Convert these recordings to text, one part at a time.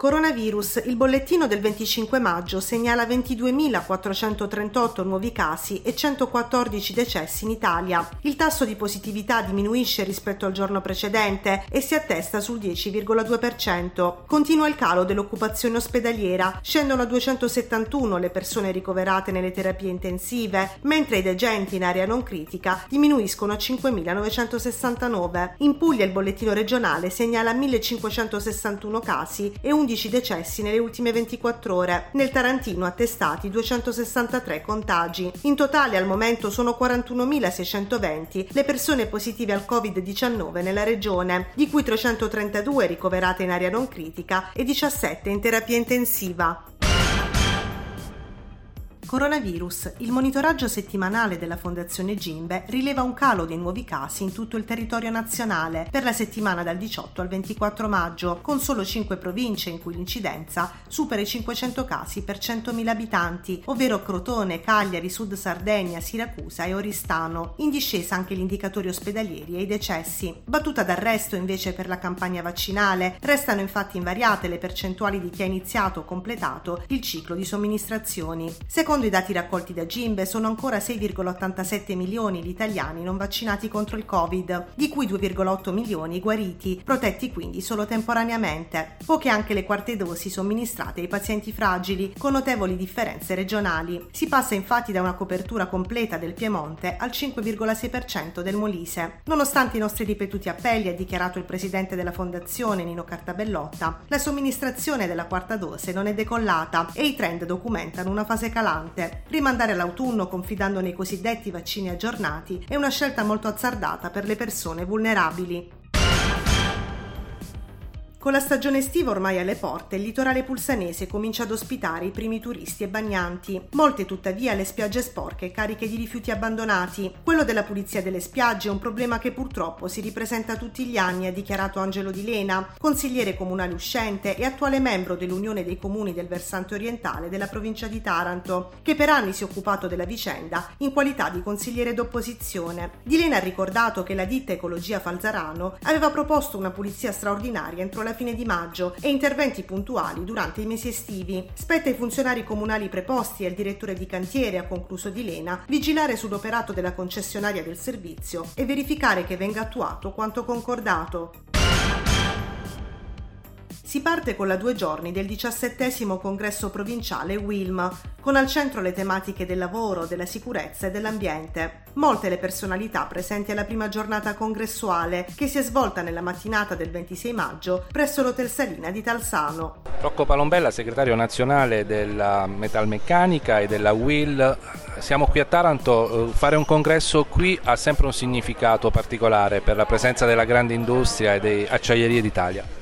Coronavirus. Il bollettino del 25 maggio segnala 22.438 nuovi casi e 114 decessi in Italia. Il tasso di positività diminuisce rispetto al giorno precedente e si attesta sul 10,2%. Continua il calo dell'occupazione ospedaliera. Scendono a 271 le persone ricoverate nelle terapie intensive, mentre i degenti in area non critica diminuiscono a 5.969. In Puglia il bollettino regionale segnala 1.561 casi e 11 11 decessi nelle ultime 24 ore. Nel Tarantino attestati 263 contagi. In totale al momento sono 41.620 le persone positive al Covid-19 nella regione, di cui 332 ricoverate in area non critica e 17 in terapia intensiva. Coronavirus. Il monitoraggio settimanale della Fondazione Gimbe rileva un calo dei nuovi casi in tutto il territorio nazionale per la settimana dal 18 al 24 maggio, con solo 5 province in cui l'incidenza supera i 500 casi per 100.000 abitanti, ovvero Crotone, Cagliari, Sud Sardegna, Siracusa e Oristano. In discesa anche gli indicatori ospedalieri e i decessi. Battuta d'arresto invece per la campagna vaccinale, restano infatti invariate le percentuali di chi ha iniziato o completato il ciclo di somministrazioni. Secondo Secondo i dati raccolti da Gimbe, sono ancora 6,87 milioni gli italiani non vaccinati contro il Covid, di cui 2,8 milioni guariti, protetti quindi solo temporaneamente. Poche anche le quarte dosi somministrate ai pazienti fragili, con notevoli differenze regionali. Si passa infatti da una copertura completa del Piemonte al 5,6% del Molise. Nonostante i nostri ripetuti appelli, ha dichiarato il presidente della fondazione Nino Cartabellotta, la somministrazione della quarta dose non è decollata e i trend documentano una fase calante importante. Rimandare all'autunno confidando nei cosiddetti vaccini aggiornati è una scelta molto azzardata per le persone vulnerabili. Con la stagione estiva ormai alle porte, il litorale pulsanese comincia ad ospitare i primi turisti e bagnanti. Molte tuttavia le spiagge sporche cariche di rifiuti abbandonati. Quello della pulizia delle spiagge è un problema che purtroppo si ripresenta tutti gli anni, ha dichiarato Angelo Di Lena, consigliere comunale uscente e attuale membro dell'Unione dei Comuni del versante orientale della provincia di Taranto, che per anni si è occupato della vicenda in qualità di consigliere d'opposizione. Di Lena ha ricordato che la ditta Ecologia Falzarano aveva proposto una pulizia straordinaria entro la alla fine di maggio e interventi puntuali durante i mesi estivi. Spetta ai funzionari comunali preposti e al direttore di cantiere, ha concluso Di Lena, vigilare sull'operato della concessionaria del servizio e verificare che venga attuato quanto concordato. Si parte con la due giorni del diciassettesimo congresso provinciale WILM, con al centro le tematiche del lavoro, della sicurezza e dell'ambiente. Molte le personalità presenti alla prima giornata congressuale, che si è svolta nella mattinata del 26 maggio presso l'Hotel Salina di Talsano. Rocco Palombella, segretario nazionale della Metalmeccanica e della WIL. Siamo qui a Taranto, eh, fare un congresso qui ha sempre un significato particolare per la presenza della grande industria e delle acciaierie d'Italia.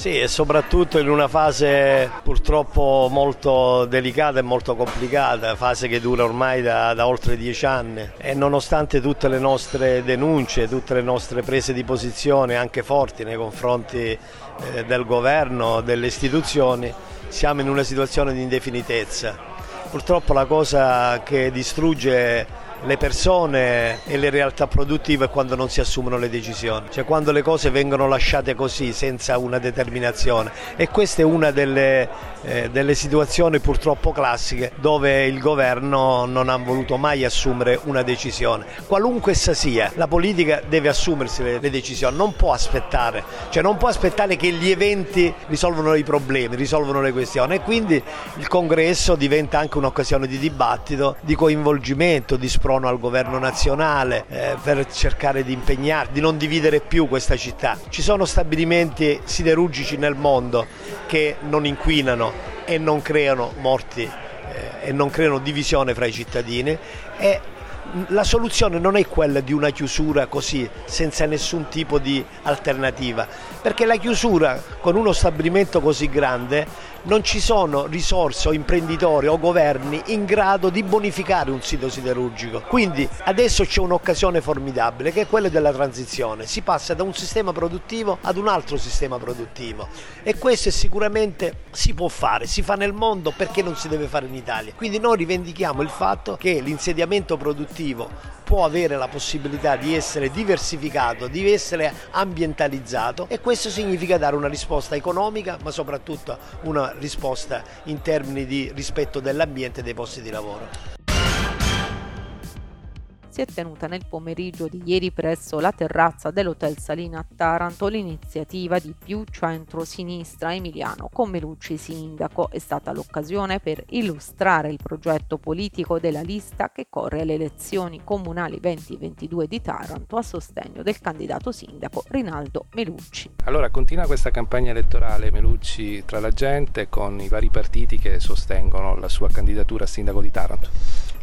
Sì, e soprattutto in una fase purtroppo molto delicata e molto complicata, fase che dura ormai da, da, oltre dieci anni e nonostante tutte le nostre denunce, tutte le nostre prese di posizione anche forti nei confronti eh, del governo, delle istituzioni, siamo in una situazione di indefinitezza. Purtroppo la cosa che distrugge le persone e le realtà produttive quando non si assumono le decisioni, cioè quando le cose vengono lasciate così senza una determinazione. E questa è una delle, eh, delle situazioni purtroppo classiche dove il governo non ha voluto mai assumere una decisione, qualunque essa sia, la politica deve assumersi le, le decisioni, non può aspettare, cioè non può aspettare che gli eventi risolvano i problemi, risolvano le questioni. E quindi il congresso diventa anche un'occasione di dibattito, di coinvolgimento, di sprono sprono al governo nazionale eh, per cercare di impegnare, di non dividere più questa città. Ci sono stabilimenti siderurgici nel mondo che non inquinano e non creano morti eh, e non creano divisione fra i cittadini e la soluzione non è quella di una chiusura così, senza nessun tipo di alternativa, perché la chiusura con uno stabilimento così grande non ci sono risorse o imprenditori o governi in grado di bonificare un sito siderurgico. Quindi adesso c'è un'occasione formidabile che è quella della transizione. Si passa da un sistema produttivo ad un altro sistema produttivo e questo sicuramente si può fare, si fa nel mondo perché non si deve fare in Italia. Quindi noi rivendichiamo il fatto che l'insediamento produttivo può avere la possibilità di essere diversificato, di essere ambientalizzato e questo significa dare una risposta economica ma soprattutto una risposta in termini di rispetto dell'ambiente e dei posti di lavoro si è tenuta nel pomeriggio di ieri presso la terrazza dell'Hotel Salina a Taranto l'iniziativa di più centro-sinistra Emiliano Commelucci sindaco. È stata l'occasione per illustrare il progetto politico della lista che corre alle elezioni comunali 2022 di Taranto a sostegno del candidato sindaco Rinaldo Melucci. Allora continua questa campagna elettorale Melucci tra la gente con i vari partiti che sostengono la sua candidatura a sindaco di Taranto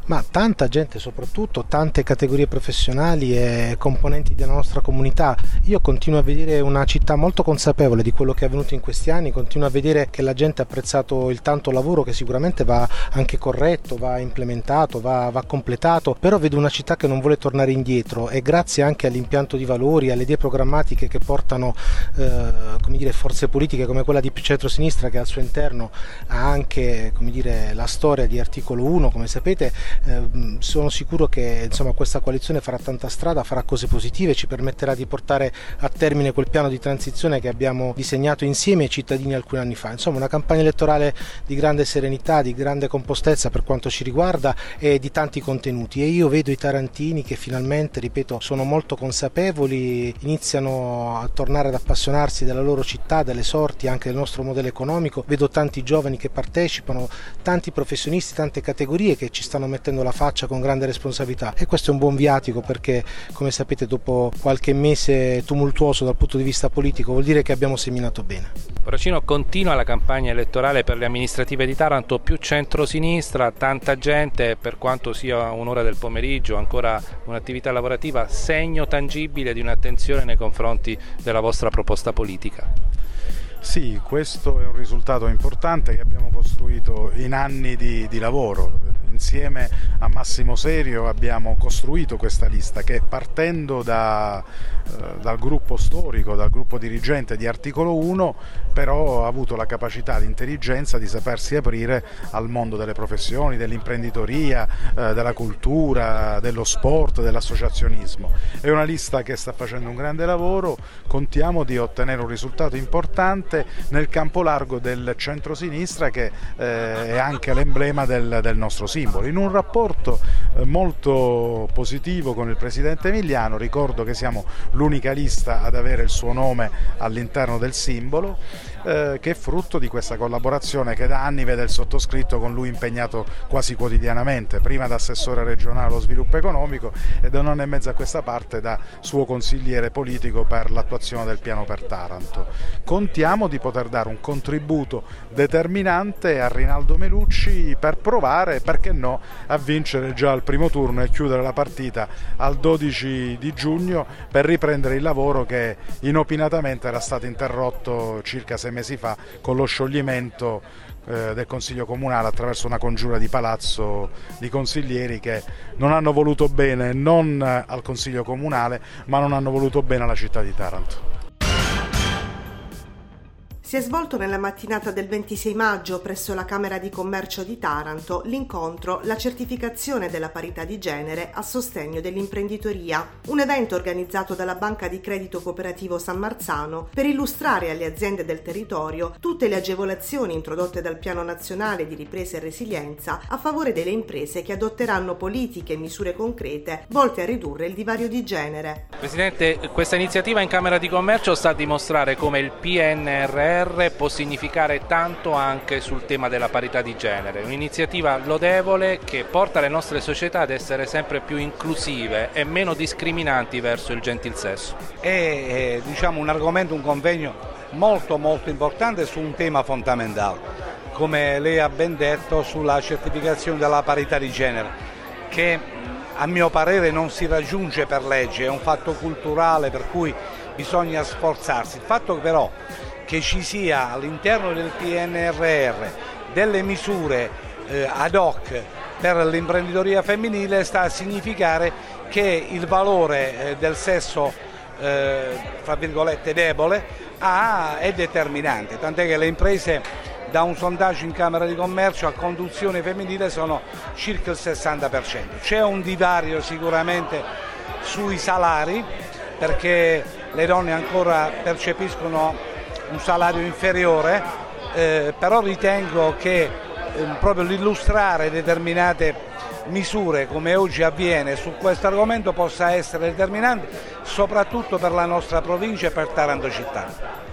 ma tanta gente soprattutto, tante categorie professionali e componenti della nostra comunità. Io continuo a vedere una città molto consapevole di quello che è avvenuto in questi anni, continuo a vedere che la gente ha apprezzato il tanto lavoro che sicuramente va anche corretto, va implementato, va, va completato, però vedo una città che non vuole tornare indietro e grazie anche all'impianto di valori, alle idee programmatiche che portano eh, dire, forze politiche come quella di centro-sinistra che al suo interno ha anche dire, la storia di articolo 1, come sapete, eh, sono sicuro che insomma, questa coalizione farà tanta strada, farà cose positive, ci permetterà di portare a termine quel piano di transizione che abbiamo disegnato insieme ai cittadini alcuni anni fa. Insomma, una campagna elettorale di grande serenità, di grande compostezza per quanto ci riguarda e di tanti contenuti. E io vedo i tarantini che finalmente, ripeto, sono molto consapevoli, iniziano a tornare ad appassionarsi della loro città, delle sorti, anche del nostro modello economico. Vedo tanti giovani che partecipano, tanti professionisti, tante categorie che ci stanno mettendo mettendo la faccia con grande responsabilità e questo è un buon viatico perché come sapete dopo qualche mese tumultuoso dal punto di vista politico vuol dire che abbiamo seminato bene. Poracino continua la campagna elettorale per le amministrative di Taranto, più centro-sinistra, tanta gente per quanto sia un'ora del pomeriggio, ancora un'attività lavorativa, segno tangibile di un'attenzione nei confronti della vostra proposta politica. Sì, questo è un risultato importante che abbiamo costruito in anni di, di lavoro insieme a Massimo Serio abbiamo costruito questa lista che partendo da, eh, dal gruppo storico, dal gruppo dirigente di articolo 1, però ha avuto la capacità, l'intelligenza di sapersi aprire al mondo delle professioni, dell'imprenditoria, eh, della cultura, dello sport, dell'associazionismo. È una lista che sta facendo un grande lavoro, contiamo di ottenere un risultato importante nel campo largo del centro-sinistra che eh, è anche l'emblema del, del nostro simbolo simbolo. In un rapporto eh, molto positivo con il Presidente Emiliano, ricordo che siamo l'unica lista ad avere il suo nome all'interno del simbolo, eh, che è frutto di questa collaborazione che da anni vede il sottoscritto con lui impegnato quasi quotidianamente, prima da assessore regionale allo sviluppo economico e da un anno e mezzo a questa parte da suo consigliere politico per l'attuazione del piano per Taranto. Contiamo di poter dare un contributo determinante a Rinaldo Melucci per provare, perché no, a vincere già al primo turno e chiudere la partita al 12 di giugno per riprendere il lavoro che inopinatamente era stato interrotto circa sei mesi fa con lo scioglimento eh, del Consiglio Comunale attraverso una congiura di palazzo di consiglieri che non hanno voluto bene non al Consiglio Comunale ma non hanno voluto bene alla città di Taranto. Si è svolto nella mattinata del 26 maggio presso la Camera di Commercio di Taranto l'incontro La certificazione della parità di genere a sostegno dell'imprenditoria, un evento organizzato dalla Banca di Credito Cooperativo San Marzano per illustrare alle aziende del territorio tutte le agevolazioni introdotte dal Piano Nazionale di Ripresa e Resilienza a favore delle imprese che adotteranno politiche e misure concrete volte a ridurre il divario di genere. Presidente, questa iniziativa in Camera di Commercio sta a dimostrare come il PNRR PNRR può significare tanto anche sul tema della parità di genere, un'iniziativa lodevole che porta le nostre società ad essere sempre più inclusive e meno discriminanti verso il gentil sesso. È diciamo, un argomento, un convegno molto molto importante su un tema fondamentale, come lei ha ben detto sulla certificazione della parità di genere, che a mio parere non si raggiunge per legge, è un fatto culturale per cui bisogna sforzarsi. Il fatto però che ci sia all'interno del PNRR delle misure eh, ad hoc per l'imprenditoria femminile sta a significare che il valore eh, del sesso eh, fra virgolette debole ha, è determinante, tant'è che le imprese da un sondaggio in Camera di Commercio a conduzione femminile sono circa il 60%. C'è un divario sicuramente sui salari perché le donne ancora percepiscono un salario inferiore, eh, però ritengo che eh, proprio l'illustrare determinate misure come oggi avviene su questo argomento possa essere determinante soprattutto per la nostra provincia e per Taranto città.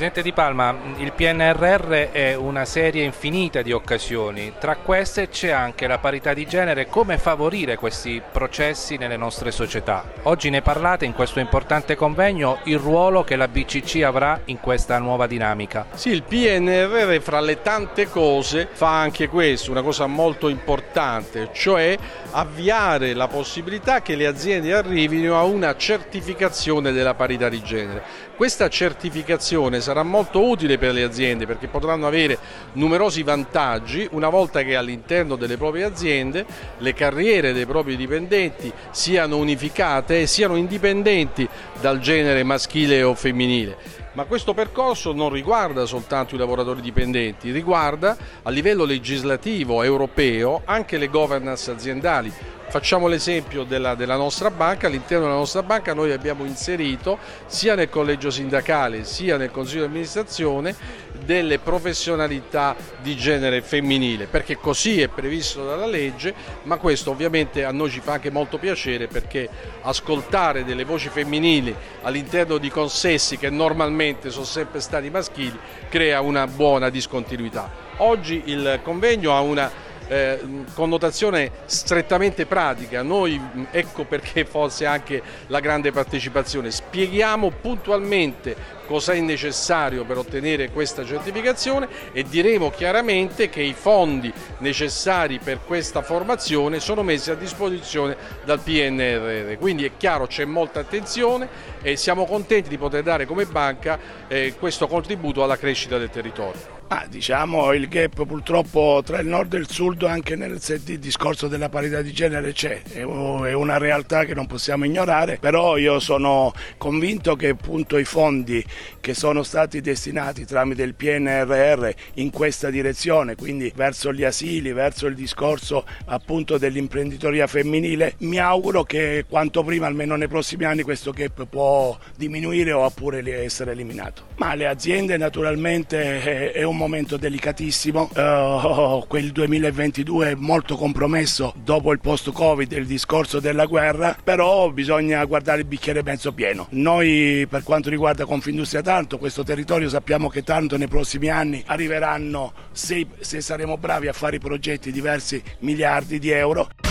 Presidente Di Palma, il PNRR è una serie infinita di occasioni, tra queste c'è anche la parità di genere, come favorire questi processi nelle nostre società. Oggi ne parlate in questo importante convegno, il ruolo che la BCC avrà in questa nuova dinamica. Sì, il PNRR fra le tante cose fa anche questo, una cosa molto importante, cioè avviare la possibilità che le aziende arrivino a una certificazione della parità di genere. Questa certificazione sarà molto utile per le aziende perché potranno avere numerosi vantaggi una volta che all'interno delle proprie aziende le carriere dei propri dipendenti siano unificate e siano indipendenti dal genere maschile o femminile. Ma questo percorso non riguarda soltanto i lavoratori dipendenti, riguarda a livello legislativo europeo anche le governance aziendali. Facciamo l'esempio della, della, nostra banca, all'interno della nostra banca noi abbiamo inserito sia nel collegio sindacale sia nel consiglio di amministrazione delle professionalità di genere femminile, perché così è previsto dalla legge, ma questo ovviamente a noi ci fa anche molto piacere perché ascoltare delle voci femminili all'interno di consessi che normalmente sono sempre stati maschili crea una buona discontinuità. Oggi il convegno ha una eh, connotazione strettamente pratica. Noi, ecco perché forse anche la grande partecipazione, spieghiamo puntualmente cosa è necessario per ottenere questa certificazione e diremo chiaramente che i fondi necessari per questa formazione sono messi a disposizione dal PNRR. Quindi è chiaro c'è molta attenzione e siamo contenti di poter dare come banca eh, questo contributo alla crescita del territorio. Ah, diciamo il gap purtroppo tra il nord e il sud anche nel discorso della parità di genere c'è, è una realtà che non possiamo ignorare, però io sono convinto che appunto i fondi che sono stati destinati tramite il PNRR in questa direzione, quindi verso gli asili, verso il discorso appunto dell'imprenditoria femminile, mi auguro che quanto prima, almeno nei prossimi anni, questo gap può diminuire oppure essere eliminato. Ma le aziende naturalmente è un momento delicatissimo, uh, quel 2022 è molto compromesso dopo il post-Covid, il discorso della guerra, però bisogna guardare il bicchiere mezzo pieno. Noi per quanto riguarda Confindustria Tanto, questo territorio sappiamo che tanto nei prossimi anni arriveranno, se, se saremo bravi a fare i progetti, diversi miliardi di euro.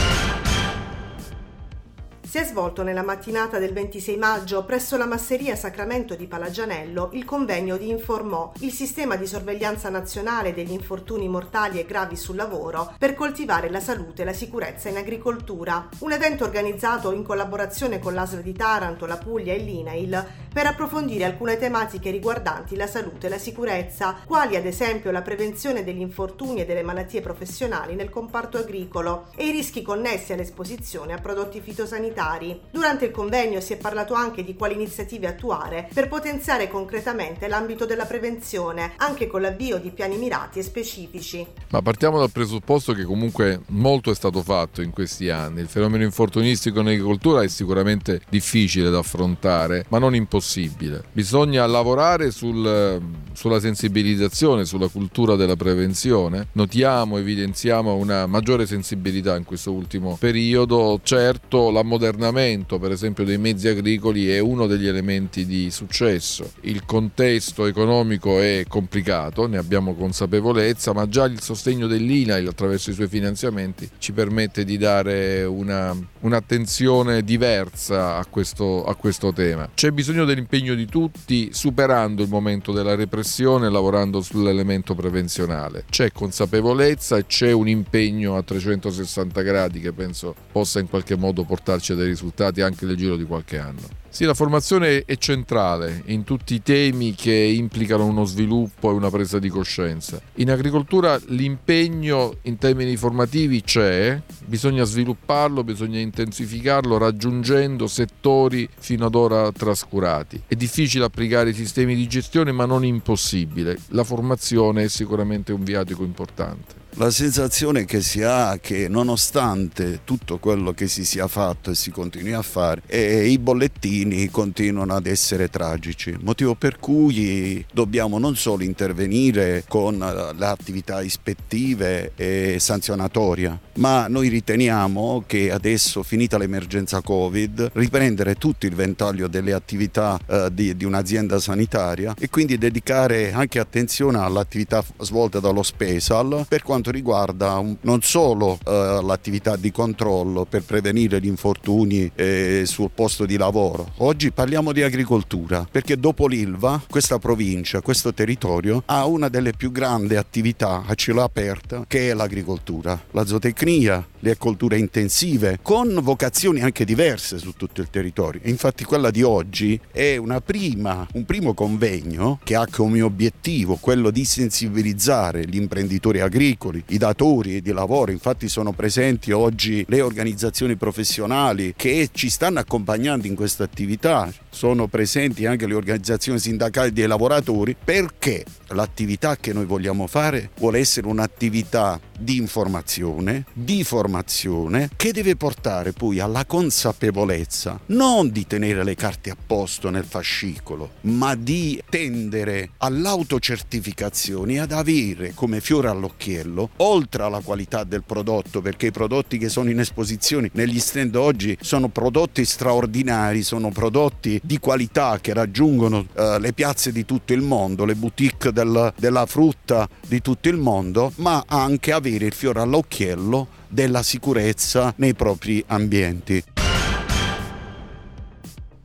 Si è svolto nella mattinata del 26 maggio presso la masseria Sacramento di Palagianello il convegno di Informò, il sistema di sorveglianza nazionale degli infortuni mortali e gravi sul lavoro per coltivare la salute e la sicurezza in agricoltura. Un evento organizzato in collaborazione con l'ASL di Taranto, la Puglia e l'INAIL per approfondire alcune tematiche riguardanti la salute e la sicurezza, quali ad esempio la prevenzione degli infortuni e delle malattie professionali nel comparto agricolo e i rischi connessi all'esposizione a prodotti fitosanitari sanitari. Durante il convegno si è parlato anche di quali iniziative attuare per potenziare concretamente l'ambito della prevenzione, anche con l'avvio di piani mirati e specifici. Ma partiamo dal presupposto che comunque molto è stato fatto in questi anni. Il fenomeno infortunistico in agricoltura è sicuramente difficile da affrontare, ma non impossibile. Bisogna lavorare sul, sulla sensibilizzazione, sulla cultura della prevenzione. Notiamo, evidenziamo una maggiore sensibilità in questo ultimo periodo. Certo, la modernità l'ammodernamento per esempio dei mezzi agricoli è uno degli elementi di successo. Il contesto economico è complicato, ne abbiamo consapevolezza, ma già il sostegno dell'INAIL attraverso i suoi finanziamenti ci permette di dare una, un'attenzione diversa a questo, a questo tema. C'è bisogno dell'impegno di tutti superando il momento della repressione lavorando sull'elemento prevenzionale. C'è consapevolezza e c'è un impegno a 360 gradi che penso possa in qualche modo portarci dei risultati anche nel giro di qualche anno. Sì, la formazione è centrale in tutti i temi che implicano uno sviluppo e una presa di coscienza. In agricoltura l'impegno in termini formativi c'è, bisogna svilupparlo, bisogna intensificarlo raggiungendo settori fino ad ora trascurati. È difficile applicare i sistemi di gestione ma non impossibile. La formazione è sicuramente un viatico importante. La sensazione che si ha è che nonostante tutto quello che si sia fatto e si continui a fare, eh, i bollettini continuano ad essere tragici, motivo per cui dobbiamo non solo intervenire con le attività ispettive e sanzionatorie, ma noi riteniamo che adesso, finita l'emergenza Covid, riprendere tutto il ventaglio delle attività eh, di, di un'azienda sanitaria e quindi dedicare anche attenzione all'attività svolta dallo Special per quanto quanto riguarda un, non solo eh, l'attività di controllo per prevenire gli infortuni eh, sul posto di lavoro. Oggi parliamo di agricoltura perché dopo l'Ilva questa provincia, questo territorio ha una delle più grandi attività a cielo aperto che è l'agricoltura, la zootecnia, le colture intensive con vocazioni anche diverse su tutto il territorio. Infatti quella di oggi è prima, un primo convegno che ha come obiettivo quello di sensibilizzare gli imprenditori agricoli i datori di lavoro, infatti sono presenti oggi le organizzazioni professionali che ci stanno accompagnando in questa attività, sono presenti anche le organizzazioni sindacali dei lavoratori. Perché l'attività che noi vogliamo fare vuole essere un'attività di informazione, di formazione che deve portare poi alla consapevolezza non di tenere le carte a posto nel fascicolo, ma di tendere all'autocertificazione e ad avere come fiore all'occhiello, oltre alla qualità del prodotto, perché i prodotti che sono in esposizione negli stand oggi sono prodotti straordinari, sono prodotti di qualità che raggiungono eh, le piazze di tutto il mondo, le boutique del, della frutta di tutto il mondo, ma anche avere il fiore all'occhiello della sicurezza nei propri ambienti.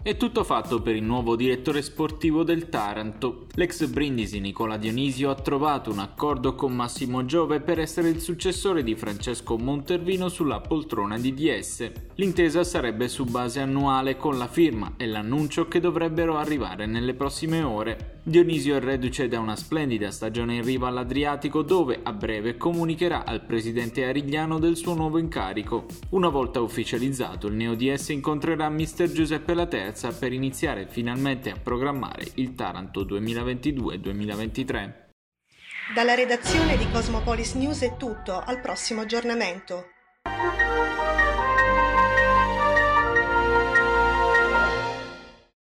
È tutto fatto per il nuovo direttore sportivo del Taranto. L'ex Brindisi Nicola Dionisio ha trovato un accordo con Massimo Giove per essere il successore di Francesco Montervino sulla poltrona di DS. L'intesa sarebbe su base annuale con la firma e l'annuncio che dovrebbero arrivare nelle prossime ore. Dionisio è reduce da una splendida stagione in riva all'Adriatico dove a breve comunicherà al presidente Arigliano del suo nuovo incarico. Una volta ufficializzato il Neo DS incontrerà mister Giuseppe Laterza terza per iniziare finalmente a programmare il Taranto 2022-2023. Dalla redazione di Cosmopolis News è tutto, al prossimo aggiornamento.